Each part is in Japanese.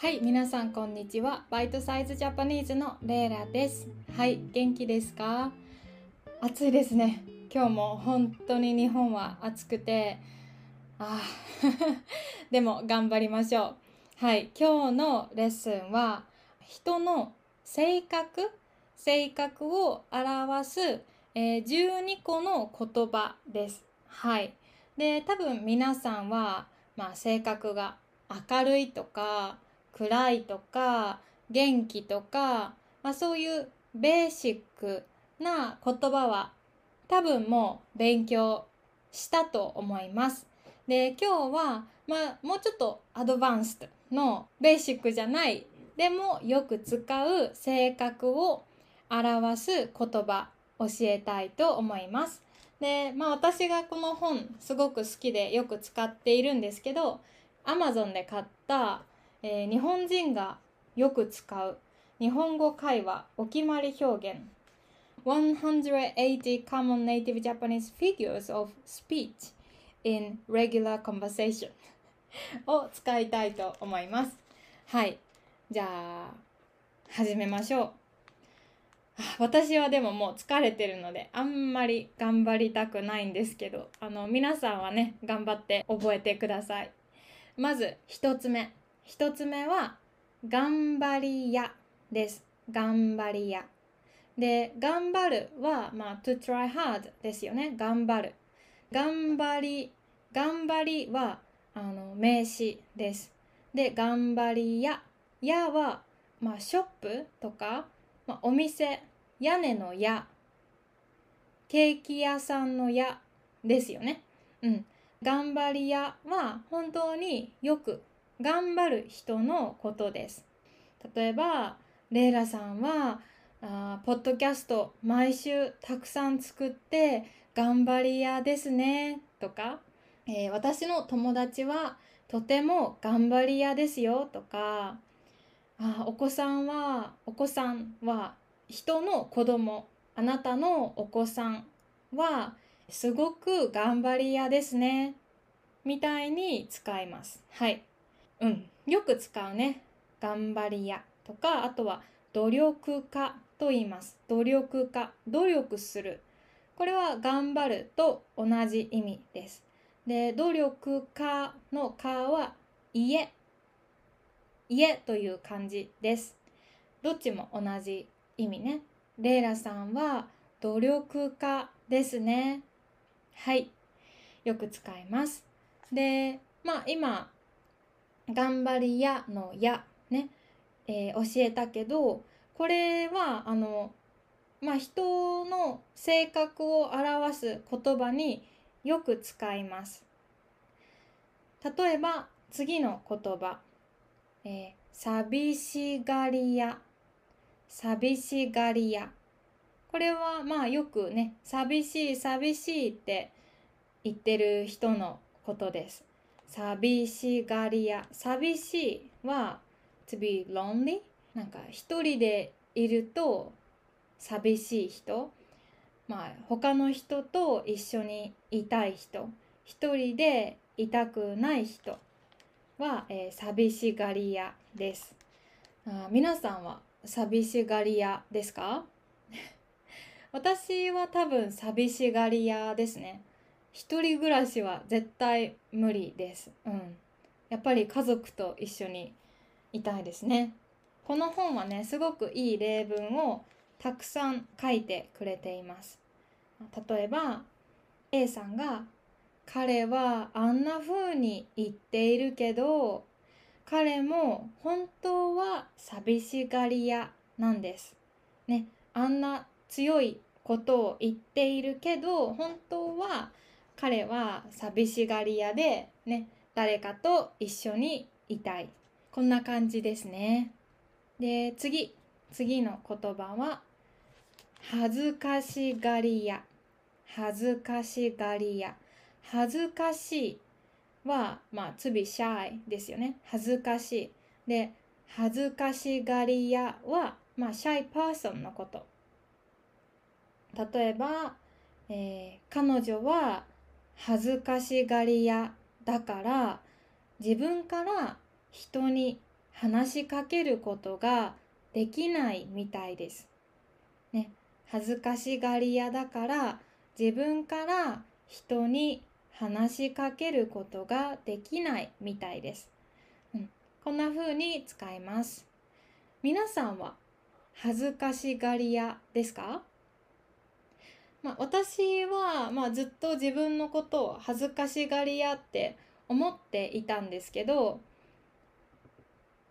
はい、皆さんこんにちは。バイトサイズジャパニーズのレイラです。はい、元気ですか？暑いですね。今日も本当に日本は暑くて、あ でも頑張りましょう。はい、今日のレッスンは人の性格、性格を表す、えー12個の言葉です。はい。で、多分皆さんは、まあ、性格が明るいとか、暗いとか元気とか、まあ、そういうベーシックな言葉は多分もう勉強したと思います。で今日は、まあ、もうちょっとアドバンストのベーシックじゃないでもよく使う性格を表す言葉教えたいと思います。でまあ私がこの本すごく好きでよく使っているんですけど Amazon で買ったえー日本人がよく使う日本語会話お決まり表現。180 common native Japanese figures of speech in regular conversation を使いたいと思います。はい。じゃあ始めましょう。私はでももう疲れてるのであんまり頑張りたくないんですけどあの皆さんはね頑張って覚えてください。まず一つ目。一つ目は頑張り屋です。頑張り屋。で頑張るはまあ to try hard ですよね。頑張る。頑張り頑張りはあの名詞です。で頑張り屋。屋はまあショップとか、まあ、お店。屋根の屋。ケーキ屋さんの屋ですよね。うん。頑張り屋は本当によく頑張る人のことです。例えばレイラさんはあポッドキャスト毎週たくさん作って頑張り屋ですねとか、えー私の友達はとても頑張り屋ですよとかあお子さんはお子さんは人の子供あなたのお子さんはすごく頑張り屋ですねみたいに使います。はい。うん。よく使うね。頑張り屋とかあとは努力家と言います。努力家努力する。これは頑張ると同じ意味です。で努力家の家は家。家という漢字です。どっちも同じ意味ね。レイラさんは努力家ですね。はい。よく使います。でまあ今頑張り屋の屋ね、えー教えたけどこれはあのまあ人の性格を表す言葉によく使います。例えば次の言葉、えー寂しがり屋。寂しがり屋。これはまあよくね寂しい寂しいって言ってる人のことです。寂しがり屋。寂しいは to be lonely なんか一人でいると寂しい人。まあ他の人と一緒にいたい人。一人でいたくない人。は、えー寂しがり屋です。あ皆さんは寂しがり屋ですか？私は多分寂しがり屋ですね。一人暮らしは絶対無理です。うん。やっぱり家族と一緒にいたいですね。この本はねすごくいい例文をたくさん書いてくれています。例えば A さんが「彼はあんな風に言っているけど彼も本当は寂しがり屋なんです」ねあんな強いことを言っているけど本当は彼は寂しがり屋でね誰かと一緒にいたい。こんな感じですね。で次次の言葉は恥ずかしがり屋。恥ずかしがり屋。恥ずかしいはまあ to be shy ですよね。恥ずかしい。で恥ずかしがり屋はまあ shy person のこと。例えば、えー彼女は恥ずかしがり屋だから自分から人に話しかけることができないみたいです。ね、恥ずかしがり屋だから自分から人に話しかけることができないみたいです。うん、こんな風に使います。皆さんは恥ずかしがり屋ですか？まあ、私は、まあ、ずっと自分のことを恥ずかしがり屋って思っていたんですけど、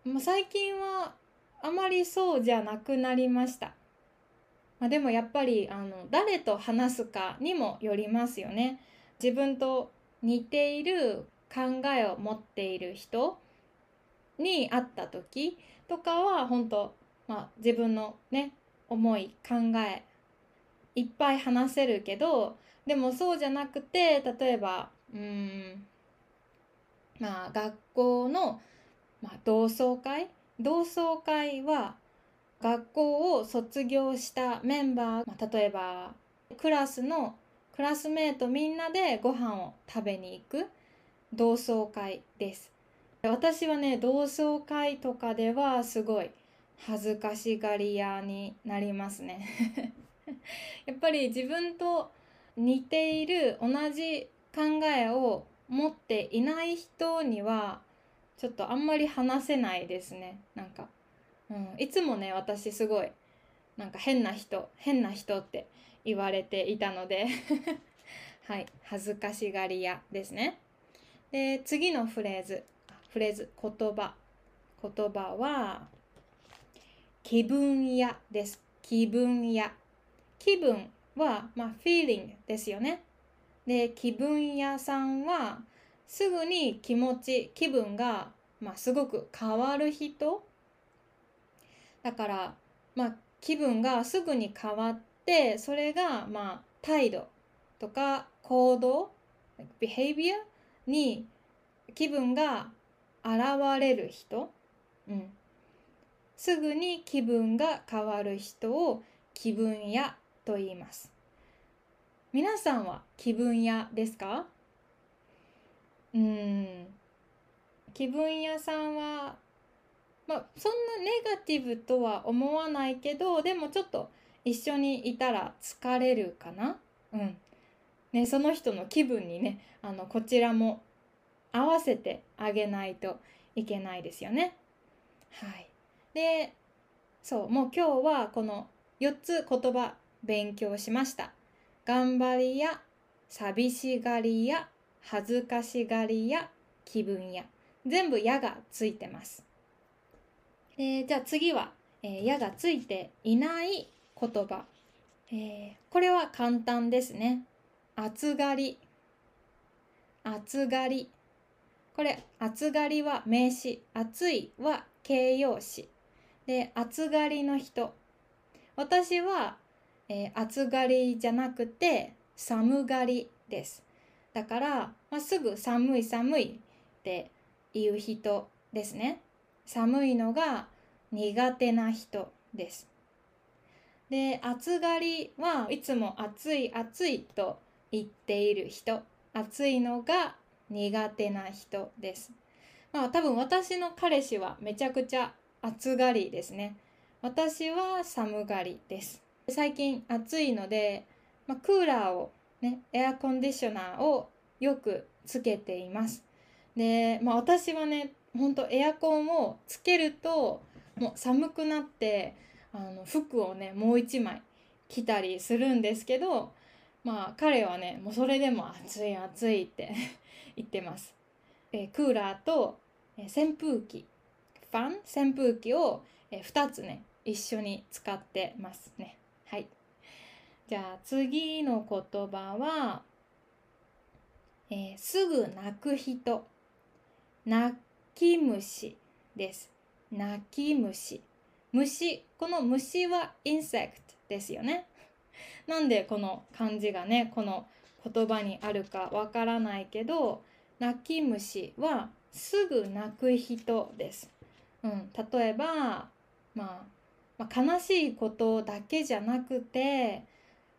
まあ、最近はあまりそうじゃなくなりました。まあ、でもやっぱりあの誰と話すかにもよりますよね。自分と似ている考えを持っている人に会った時とかは本当、まあ、自分のね思い考えいっぱい話せるけどでもそうじゃなくて例えばうんまあ学校の、まあ、同窓会？同窓会は学校を卒業したメンバー、まあ、例えばクラスのクラスメートみんなでご飯を食べに行く？同窓会です。私はね同窓会とかではすごい恥ずかしがり屋になりますね。やっぱり自分と似ている同じ考えを持っていない人にはちょっとあんまり話せないですね。なんか、うん、いつもね私すごいなんか変な人変な人って言われていたので はい恥ずかしがり屋ですね。で次のフレーズフレーズ言葉。言葉は気分屋です。気分屋。気分は、まあ、feeling ですよね。で、気分屋さんは、すぐに気持ち、気分が、まあ、すごく変わる人。だから、まあ、気分がすぐに変わって、それが、まあ、態度とか行動、behavior に気分が現れる人。うん。すぐに気分が変わる人を気分屋と言います。皆さんは気分屋ですか？うん。気分屋さんはまあそんなネガティブとは思わないけどでもちょっと一緒にいたら疲れるかな？うん。ねその人の気分にねあのこちらも合わせてあげないといけないですよね。はい。でそうもう今日はこの4つ言葉勉強しました。頑張りや、寂しがりや、恥ずかしがりや、気分や。全部やがついてます。えー、じゃあ次は、えー、やがついていない言葉。えー、これは簡単ですね。暑がり。暑がり。これ、暑がりは名詞。暑いは形容詞。で、暑がりの人。私はえー、暑がりじゃなくて寒がりです。だから、まあ、すぐ寒い寒いって言う人ですね。寒いのが苦手な人です。で、暑がりはいつも暑い暑いと言っている人。暑いのが苦手な人です。まあ多分私の彼氏はめちゃくちゃ暑がりですね。私は寒がりです。最近暑いので、まあ、クーラーをねエアコンディショナーをよくつけていますで、まあ、私はねほんとエアコンをつけるともう寒くなってあの服をねもう一枚着たりするんですけどまあ彼はねもうそれでも暑い暑いって 言ってます。えクーラーと扇風機ファン？扇風機を2つね一緒に使ってますね。じゃあ次の言葉は、えー、すぐ泣く人。泣き虫です。泣き虫。虫。この虫は insect ですよね。なんでこの漢字がね、この言葉にあるかわからないけど、泣き虫はすぐ泣く人です。うん、例えば、まあ、まあ、悲しいことだけじゃなくて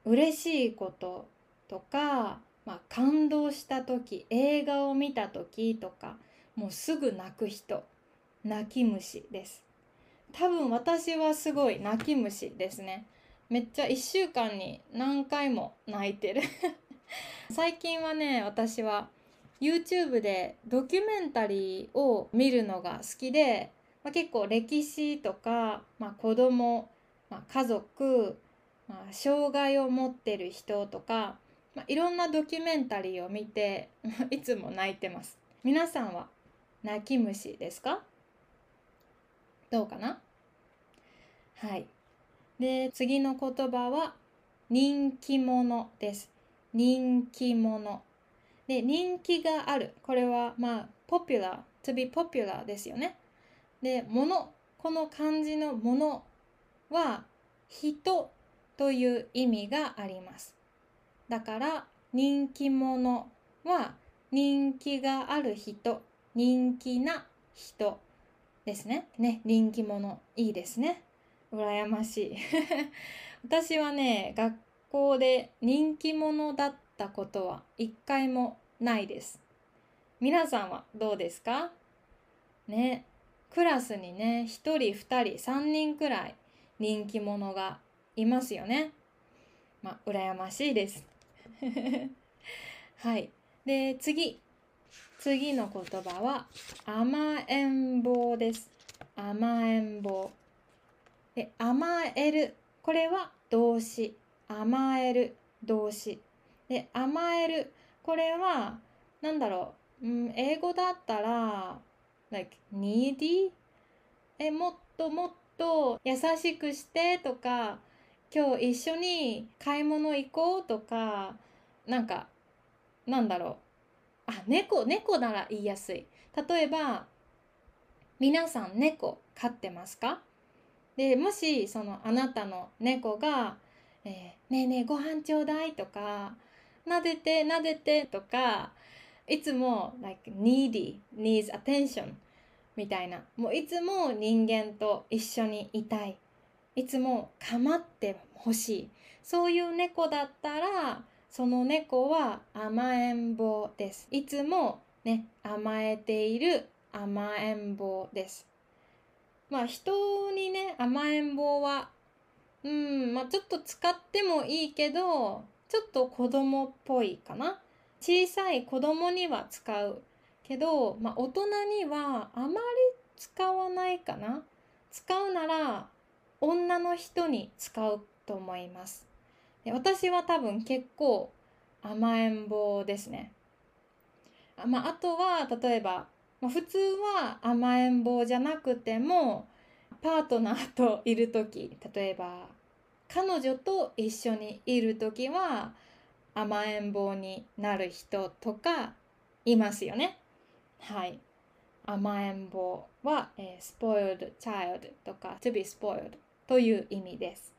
嬉しいこととか、まあ、感動した時映画を見た時とかもうすぐ泣く人泣き虫です。多分私はすごい泣き虫ですね。めっちゃ1週間に何回も泣いてる。最近はね私は YouTube でドキュメンタリーを見るのが好きで、まあ、結構歴史とか、まあ、子供、まあ、家族、まあ、障害を持ってる人とか、まあ、いろんなドキュメンタリーを見て いつも泣いてます。皆さんは泣き虫ですか？どうかな？はい。で次の言葉は人気者です。人気者。で人気がある。これはまあ popular to be popular ですよね。で物。この漢字のものは人。という意味があります。だから人気者は人気がある人人気な人ですね。ね人気者いいですね。羨ましい。私はね学校で人気者だったことは一回もないです。皆さんはどうですか？ねクラスにね1人2人3人くらい人気者がいますよね。まあ羨ましいです。はい。で次。次の言葉は甘えん坊です。甘えん坊。で甘える。これは動詞。甘える。動詞。で甘える。これは何だろう、うん、英語だったら like needy えもっともっと優しくしてとか今日一緒に買い物行こうとかなんかなんだろう。あ猫猫なら言いやすい。例えば皆さん猫飼ってますか？でもしそのあなたの猫が「えー、ねえねえご飯ちょうだい」とか「撫でて撫でて」とかいつも「like needy needs attention」みたいな。もういつも人間と一緒にいたい。いつも構ってほしい。そういう猫だったらその猫は甘えん坊です。いつもね甘えている甘えん坊です。まあ人にね甘えん坊はうんまあちょっと使ってもいいけどちょっと子供っぽいかな。小さい子供には使うけど、まあ、大人にはあまり使わないかな。使うなら女の人に使うと思いますで私は多分結構甘えん坊ですねあ,、まあ、あとは例えばまあ、普通は甘えん坊じゃなくてもパートナーといる時例えば彼女と一緒にいる時は甘えん坊になる人とかいますよね。はい。甘えん坊は、えー、spoiled child とか to be spoiled という意味です。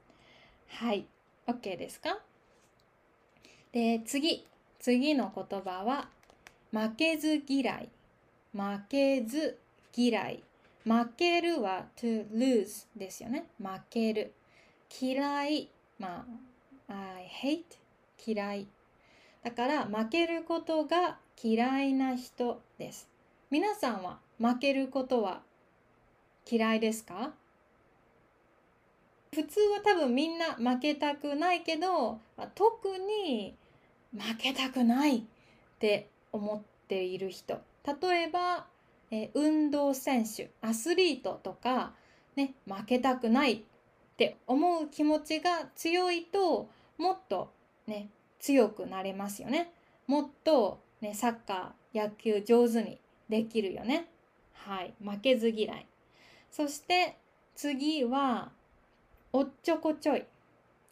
はい。OK ですか？で、次。次の言葉は負けず嫌い。負けず嫌い負けるは to lose ですよね負ける嫌いまあ I hate 嫌いだから負けることが嫌いな人です皆さんは負けることは嫌いですか？普通は多分みんな負けたくないけど、まあ、特に負けたくないって思っている人。例えば、えー、運動選手アスリートとか、ね、負けたくないって思う気持ちが強いともっとね強くなれますよね。もっと、ね、サッカー野球上手にできるよね。はい。負けず嫌い。そして次はおっちょこちょい。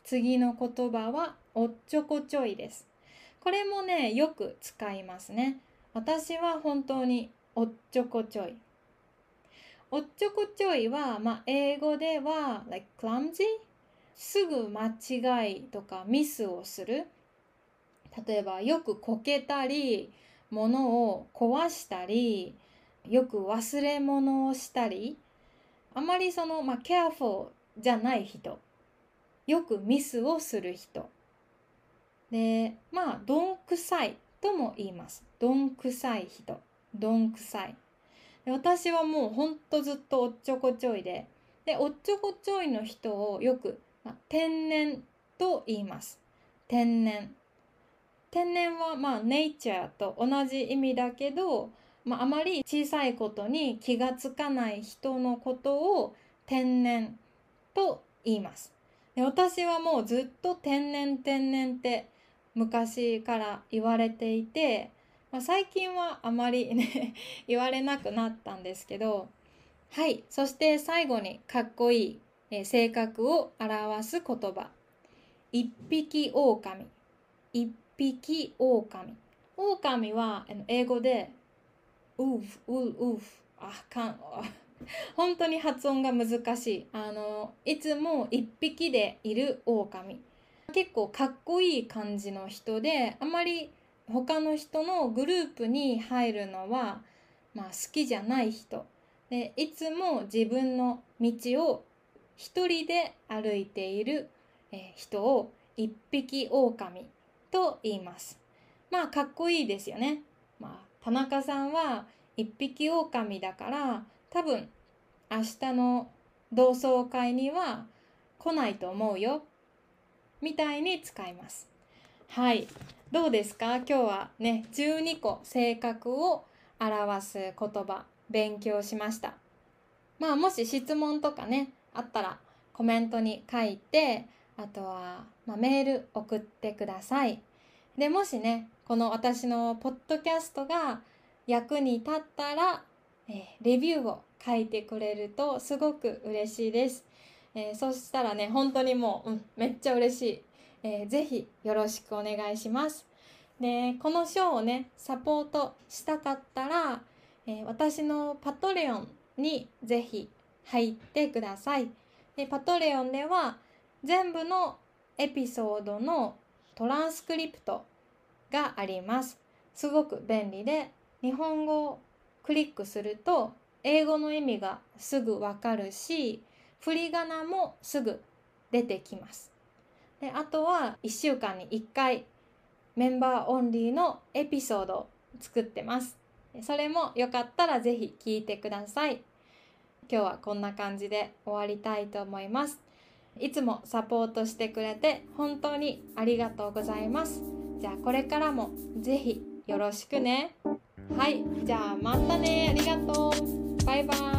次の言葉はおっちょこちょいです。これもねよく使いますね。私は本当におっちょこちょい。おっちょこちょいは、まあ、英語では、like clumsy すぐ間違いとかミスをする。例えばよくこけたり物を壊したりよく忘れ物をしたり。あまりその、まあ、ケアフォーじゃない人よくミスをする人でまあどんくさいとも言います。どんくさい人。どんくさい。私はもうほんとずっとおっちょこちょいででおっちょこちょいの人をよく、まあ、天然と言います天然天然はまあネイチャーと同じ意味だけど、まあ、あまり小さいことに気がつかない人のことを天然と言います。で私はもうずっと天然天然って昔から言われていて、まあ、最近はあまりね 言われなくなったんですけどはいそして最後にかっこいい、え性格を表す言葉。一匹狼。一匹狼。狼は英語でウーフウーウーフ。あかん 本当に発音が難しい。あのいつも一匹でいる狼。結構かっこいい感じの人であまり他の人のグループに入るのは、まあ、好きじゃない人。でいつも自分の道を一人で歩いている、人を一匹狼と言います。まあかっこいいですよね、まあ、田中さんは一匹狼だから多分明日の同窓会には来ないと思うよみたいに使います。はい。どうですか？今日はね12個性格を表す言葉勉強しました。まあもし質問とかねあったらコメントに書いてあとは、まあ、メール送ってください。でもしねこの私のポッドキャストが役に立ったら、え、レビューを書いてくれるとすごく嬉しいです、えー、そしたらね本当にもう、うん、めっちゃ嬉しい、えー、ぜひよろしくお願いします。でこのショーをねサポートしたかったら、えー、私のパトレオンにぜひ入ってください。でパトレオンでは全部のエピソードのトランスクリプトがあります。すごく便利で日本語クリックすると英語の意味がすぐわかるし振り仮名もすぐ出てきます。であとは1週間に1回メンバーオンリーのエピソードを作ってます。それもよかったら是非聞いてください。今日はこんな感じで終わりたいと思います。いつもサポートしてくれて本当にありがとうございます。じゃあこれからも是非よろしくね。はいじゃあまたねありがとう。バイバイ。